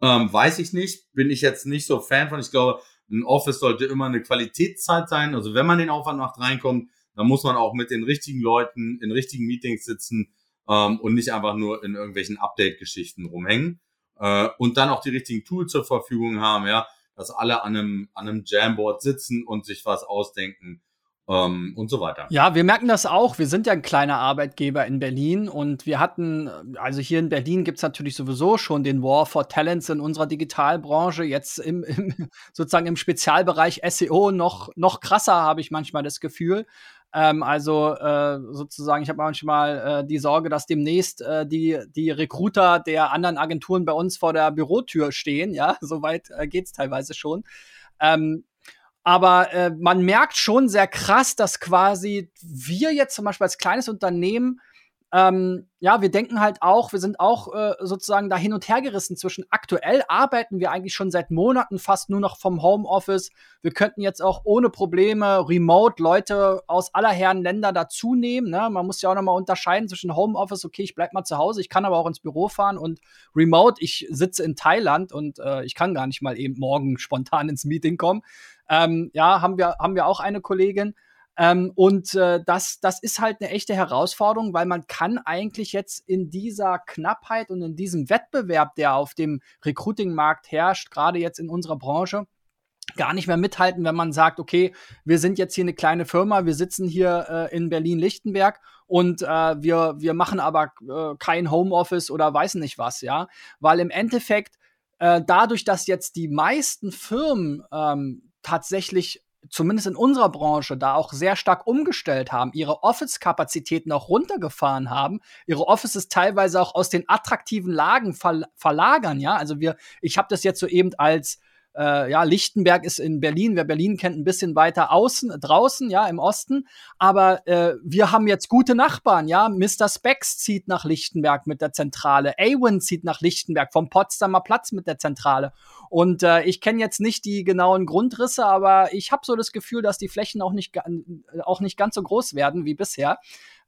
ähm, weiß ich nicht. Bin ich jetzt nicht so Fan von. Ich glaube, ein Office sollte immer eine Qualitätszeit sein. Also wenn man den Aufwand macht, reinkommt, dann muss man auch mit den richtigen Leuten in richtigen Meetings sitzen ähm, und nicht einfach nur in irgendwelchen Update-Geschichten rumhängen. Äh, und dann auch die richtigen Tools zur Verfügung haben, ja dass alle an einem, an einem Jamboard sitzen und sich was ausdenken ähm, und so weiter. Ja, wir merken das auch. Wir sind ja ein kleiner Arbeitgeber in Berlin und wir hatten, also hier in Berlin gibt es natürlich sowieso schon den War for Talents in unserer Digitalbranche. Jetzt im, im sozusagen im Spezialbereich SEO noch, noch krasser, habe ich manchmal das Gefühl. Ähm, also äh, sozusagen, ich habe manchmal äh, die Sorge, dass demnächst äh, die, die Recruiter der anderen Agenturen bei uns vor der Bürotür stehen. Ja, soweit äh, geht es teilweise schon. Ähm, aber äh, man merkt schon sehr krass, dass quasi wir jetzt zum Beispiel als kleines Unternehmen ähm, ja, wir denken halt auch, wir sind auch äh, sozusagen da hin und her gerissen zwischen aktuell arbeiten wir eigentlich schon seit Monaten fast nur noch vom Homeoffice. Wir könnten jetzt auch ohne Probleme remote Leute aus aller Herren Länder dazu nehmen. Ne? Man muss ja auch nochmal unterscheiden zwischen Homeoffice, okay, ich bleib mal zu Hause, ich kann aber auch ins Büro fahren und remote, ich sitze in Thailand und äh, ich kann gar nicht mal eben morgen spontan ins Meeting kommen. Ähm, ja, haben wir, haben wir auch eine Kollegin. Ähm, und äh, das, das ist halt eine echte Herausforderung, weil man kann eigentlich jetzt in dieser Knappheit und in diesem Wettbewerb, der auf dem Recruiting-Markt herrscht, gerade jetzt in unserer Branche, gar nicht mehr mithalten, wenn man sagt, okay, wir sind jetzt hier eine kleine Firma, wir sitzen hier äh, in Berlin-Lichtenberg und äh, wir, wir machen aber äh, kein Homeoffice oder weiß nicht was, ja. Weil im Endeffekt, äh, dadurch, dass jetzt die meisten Firmen ähm, tatsächlich zumindest in unserer Branche da auch sehr stark umgestellt haben, ihre Office-Kapazitäten auch runtergefahren haben, ihre Offices teilweise auch aus den attraktiven Lagen ver verlagern, ja. Also wir, ich habe das jetzt so eben als äh, ja, Lichtenberg ist in Berlin. Wer Berlin kennt, ein bisschen weiter außen, draußen, ja, im Osten. Aber äh, wir haben jetzt gute Nachbarn, ja. Mr. Spex zieht nach Lichtenberg mit der Zentrale. Awin zieht nach Lichtenberg vom Potsdamer Platz mit der Zentrale. Und äh, ich kenne jetzt nicht die genauen Grundrisse, aber ich habe so das Gefühl, dass die Flächen auch nicht, auch nicht ganz so groß werden wie bisher.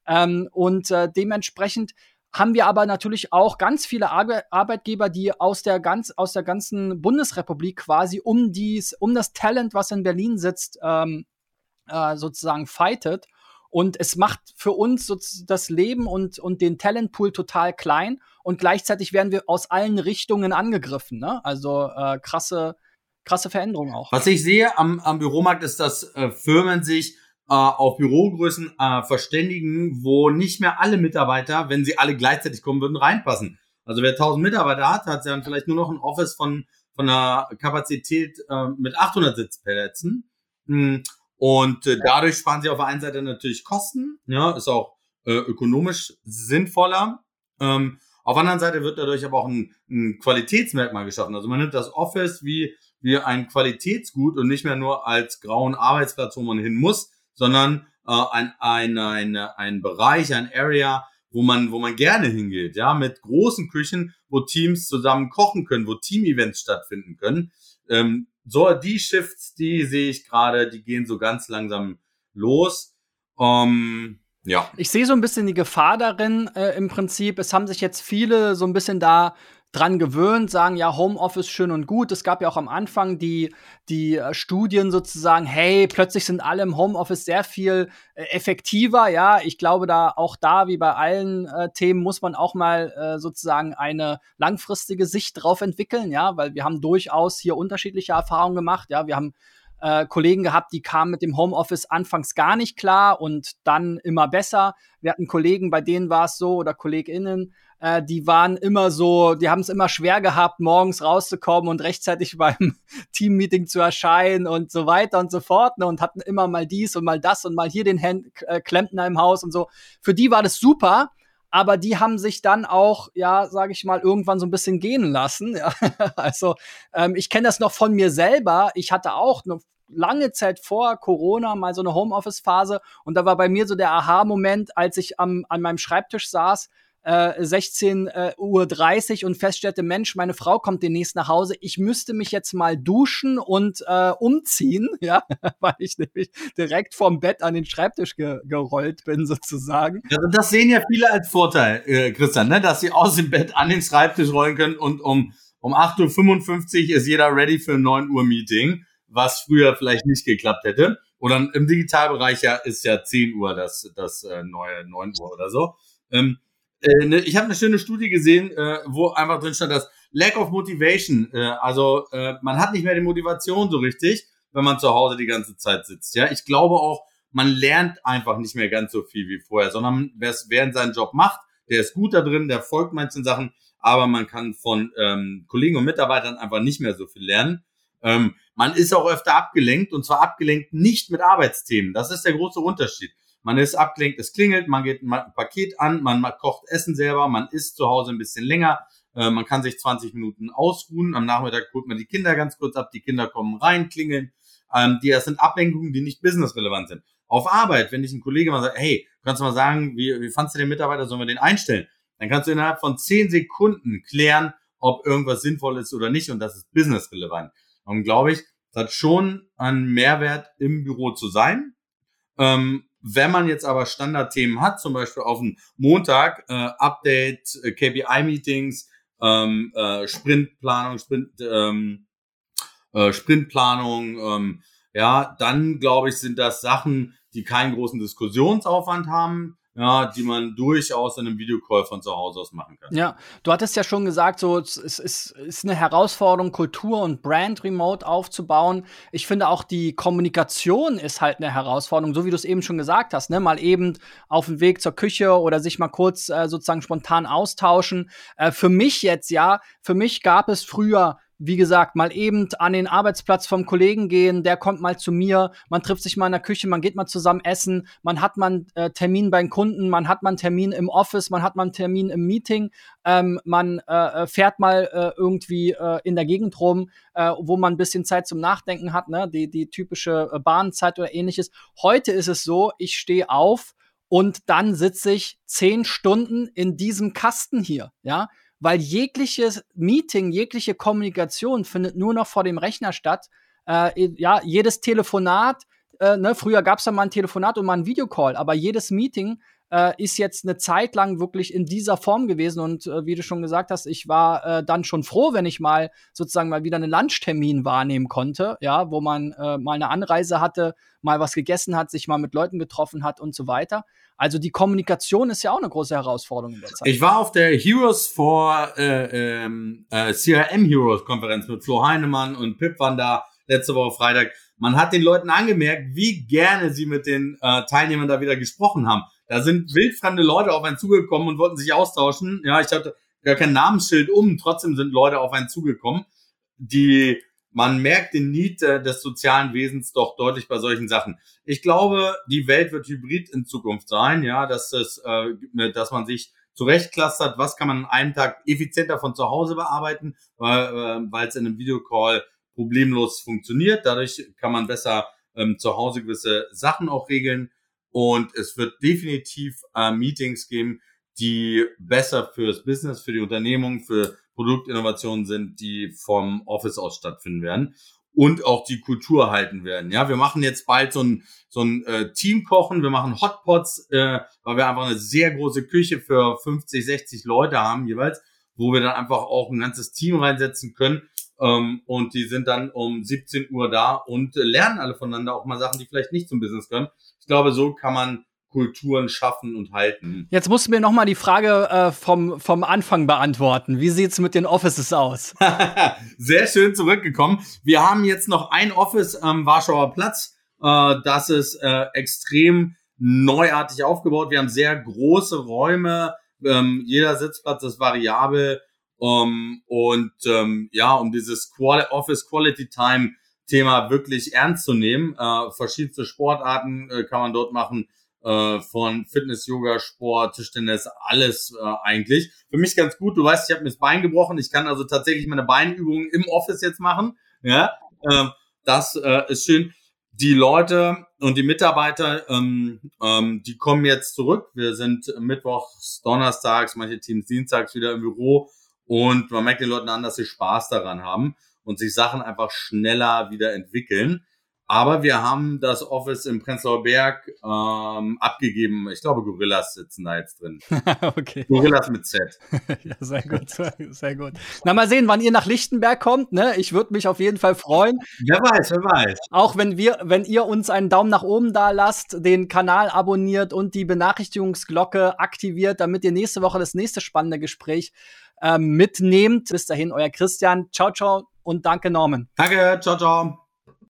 Ähm, und äh, dementsprechend haben wir aber natürlich auch ganz viele Ar Arbeitgeber, die aus der ganz aus der ganzen Bundesrepublik quasi um dies um das Talent, was in Berlin sitzt, ähm, äh, sozusagen fightet. Und es macht für uns das Leben und, und den Talentpool total klein. Und gleichzeitig werden wir aus allen Richtungen angegriffen. Ne? Also äh, krasse, krasse Veränderungen auch. Was ich sehe am, am Büromarkt ist, dass äh, Firmen sich äh, auf Bürogrößen äh, verständigen, wo nicht mehr alle Mitarbeiter, wenn sie alle gleichzeitig kommen würden, reinpassen. Also wer 1000 Mitarbeiter hat, hat dann vielleicht nur noch ein Office von, von einer Kapazität äh, mit 800 Sitzplätzen. Hm, und äh, dadurch sparen sie auf der einen Seite natürlich Kosten, ja, ist auch äh, ökonomisch sinnvoller. Ähm, auf der anderen Seite wird dadurch aber auch ein, ein Qualitätsmerkmal geschaffen. Also man nimmt das Office wie, wie ein Qualitätsgut und nicht mehr nur als grauen Arbeitsplatz, wo man hin muss, sondern äh, ein, ein, ein, ein Bereich, ein Area, wo man, wo man gerne hingeht, ja, mit großen Küchen, wo Teams zusammen kochen können, wo Team-Events stattfinden können. Ähm, so, die Shifts, die sehe ich gerade, die gehen so ganz langsam los. Ähm, ja. Ich sehe so ein bisschen die Gefahr darin, äh, im Prinzip. Es haben sich jetzt viele so ein bisschen da dran gewöhnt, sagen, ja, Homeoffice schön und gut. Es gab ja auch am Anfang die, die äh, Studien sozusagen, hey, plötzlich sind alle im Homeoffice sehr viel äh, effektiver. Ja, ich glaube, da auch da, wie bei allen äh, Themen, muss man auch mal äh, sozusagen eine langfristige Sicht drauf entwickeln, ja, weil wir haben durchaus hier unterschiedliche Erfahrungen gemacht. Ja, wir haben äh, Kollegen gehabt, die kamen mit dem Homeoffice anfangs gar nicht klar und dann immer besser. Wir hatten Kollegen, bei denen war es so, oder KollegInnen, äh, die waren immer so, die haben es immer schwer gehabt, morgens rauszukommen und rechtzeitig beim Teammeeting zu erscheinen und so weiter und so fort. Ne, und hatten immer mal dies und mal das und mal hier den Hand äh, Klempner im Haus und so. Für die war das super. Aber die haben sich dann auch, ja, sage ich mal, irgendwann so ein bisschen gehen lassen. Ja. Also ähm, ich kenne das noch von mir selber. Ich hatte auch eine lange Zeit vor Corona mal so eine Homeoffice-Phase und da war bei mir so der Aha-Moment, als ich am, an meinem Schreibtisch saß 16 äh, Uhr 30 und feststellte, Mensch, meine Frau kommt demnächst nach Hause. Ich müsste mich jetzt mal duschen und äh, umziehen, ja, weil ich nämlich direkt vom Bett an den Schreibtisch ge gerollt bin, sozusagen. Also das sehen ja viele als Vorteil, äh, Christian, ne? dass sie aus dem Bett an den Schreibtisch rollen können und um, um 8.55 Uhr ist jeder ready für ein 9 Uhr Meeting, was früher vielleicht nicht geklappt hätte. Oder im Digitalbereich ja ist ja 10 Uhr das, das äh, neue 9 Uhr oder so. Ähm, äh, ne, ich habe eine schöne Studie gesehen, äh, wo einfach drin stand, dass Lack of Motivation, äh, also äh, man hat nicht mehr die Motivation so richtig, wenn man zu Hause die ganze Zeit sitzt. Ja, ich glaube auch, man lernt einfach nicht mehr ganz so viel wie vorher, sondern wer während seinen Job macht, der ist gut da drin, der folgt manchen Sachen, aber man kann von ähm, Kollegen und Mitarbeitern einfach nicht mehr so viel lernen. Ähm, man ist auch öfter abgelenkt und zwar abgelenkt nicht mit Arbeitsthemen. Das ist der große Unterschied. Man ist abgelenkt, es klingelt, man geht ein Paket an, man kocht Essen selber, man isst zu Hause ein bisschen länger, äh, man kann sich 20 Minuten ausruhen, am Nachmittag holt man die Kinder ganz kurz ab, die Kinder kommen rein, klingeln. Ähm, die, das sind Ablenkungen, die nicht businessrelevant sind. Auf Arbeit, wenn dich ein Kollege mal sagt, hey, kannst du mal sagen, wie, wie fandst du den Mitarbeiter, sollen wir den einstellen? Dann kannst du innerhalb von 10 Sekunden klären, ob irgendwas sinnvoll ist oder nicht und das ist businessrelevant. Und glaube ich, das hat schon einen Mehrwert im Büro zu sein. Ähm, wenn man jetzt aber Standardthemen hat, zum Beispiel auf den Montag, äh, Update, äh, KPI-Meetings, ähm, äh, Sprintplanung, Sprint, ähm, äh, Sprintplanung, ähm, ja, dann glaube ich, sind das Sachen, die keinen großen Diskussionsaufwand haben, ja, die man durchaus in einem Videocall von zu Hause aus machen kann. Ja, du hattest ja schon gesagt, so es ist, ist eine Herausforderung, Kultur und Brand remote aufzubauen. Ich finde auch die Kommunikation ist halt eine Herausforderung, so wie du es eben schon gesagt hast, ne, mal eben auf dem Weg zur Küche oder sich mal kurz äh, sozusagen spontan austauschen. Äh, für mich jetzt ja, für mich gab es früher wie gesagt, mal eben an den Arbeitsplatz vom Kollegen gehen, der kommt mal zu mir, man trifft sich mal in der Küche, man geht mal zusammen essen, man hat mal einen äh, Termin beim Kunden, man hat mal einen Termin im Office, man hat mal einen Termin im Meeting, ähm, man äh, äh fährt mal äh, irgendwie äh, in der Gegend rum, äh, wo man ein bisschen Zeit zum Nachdenken hat, ne? die, die typische Bahnzeit oder ähnliches. Heute ist es so, ich stehe auf und dann sitze ich zehn Stunden in diesem Kasten hier, ja weil jegliches Meeting, jegliche Kommunikation findet nur noch vor dem Rechner statt. Äh, ja, jedes Telefonat, äh, ne, früher gab es ja mal ein Telefonat und mal ein Videocall, aber jedes Meeting äh, ist jetzt eine Zeit lang wirklich in dieser Form gewesen. Und äh, wie du schon gesagt hast, ich war äh, dann schon froh, wenn ich mal sozusagen mal wieder einen Lunchtermin wahrnehmen konnte, ja, wo man äh, mal eine Anreise hatte, mal was gegessen hat, sich mal mit Leuten getroffen hat und so weiter. Also die Kommunikation ist ja auch eine große Herausforderung in der Zeit. Ich war auf der Heroes for äh, ähm, äh, CRM Heroes Konferenz mit Flo Heinemann und Pip waren da letzte Woche Freitag. Man hat den Leuten angemerkt, wie gerne sie mit den Teilnehmern da wieder gesprochen haben. Da sind wildfremde Leute auf einen zugekommen und wollten sich austauschen. Ja, ich hatte gar kein Namensschild um, trotzdem sind Leute auf einen zugekommen. Die, man merkt den Need äh, des sozialen Wesens doch deutlich bei solchen Sachen. Ich glaube, die Welt wird hybrid in Zukunft sein, ja, dass es, äh, dass man sich zurechtklustert, was kann man an einem Tag effizienter von zu Hause bearbeiten, weil äh, weil es in einem Videocall problemlos funktioniert. Dadurch kann man besser ähm, zu Hause gewisse Sachen auch regeln. Und es wird definitiv äh, Meetings geben, die besser fürs Business, für die Unternehmung, für Produktinnovationen sind, die vom Office aus stattfinden werden und auch die Kultur halten werden. Ja, wir machen jetzt bald so ein, so ein äh, Teamkochen, wir machen Hotpots, äh, weil wir einfach eine sehr große Küche für 50, 60 Leute haben jeweils, wo wir dann einfach auch ein ganzes Team reinsetzen können. Ähm, und die sind dann um 17 Uhr da und äh, lernen alle voneinander auch mal Sachen, die vielleicht nicht zum Business können. Ich glaube, so kann man Kulturen schaffen und halten. Jetzt musst du mir noch mal die Frage äh, vom, vom Anfang beantworten. Wie sieht's mit den Offices aus? Sehr schön zurückgekommen. Wir haben jetzt noch ein Office am Warschauer Platz. Äh, das ist äh, extrem neuartig aufgebaut. Wir haben sehr große Räume. Ähm, jeder Sitzplatz ist variabel. Um, und ähm, ja, um dieses Quali Office Quality Time Thema wirklich ernst zu nehmen. Äh, verschiedenste Sportarten äh, kann man dort machen, äh, von Fitness, Yoga, Sport, Tischtennis, alles äh, eigentlich. Für mich ganz gut. Du weißt, ich habe mir das Bein gebrochen. Ich kann also tatsächlich meine Beinübungen im Office jetzt machen. Ja, äh, das äh, ist schön. Die Leute und die Mitarbeiter, ähm, ähm, die kommen jetzt zurück. Wir sind mittwochs, donnerstags, manche Teams dienstags wieder im Büro und man merkt den Leuten an, dass sie Spaß daran haben und sich Sachen einfach schneller wieder entwickeln. Aber wir haben das Office im Prenzlauer Berg ähm, abgegeben. Ich glaube, Gorillas sitzen da jetzt drin. okay. Gorillas mit Z. ja, sehr gut, sehr gut. Na, mal sehen, wann ihr nach Lichtenberg kommt. Ne? Ich würde mich auf jeden Fall freuen. Wer weiß, wer weiß. Auch wenn wir, wenn ihr uns einen Daumen nach oben da lasst, den Kanal abonniert und die Benachrichtigungsglocke aktiviert, damit ihr nächste Woche das nächste spannende Gespräch ähm, mitnehmt. Bis dahin, euer Christian. Ciao, ciao und danke, Norman. Danke, ciao, ciao.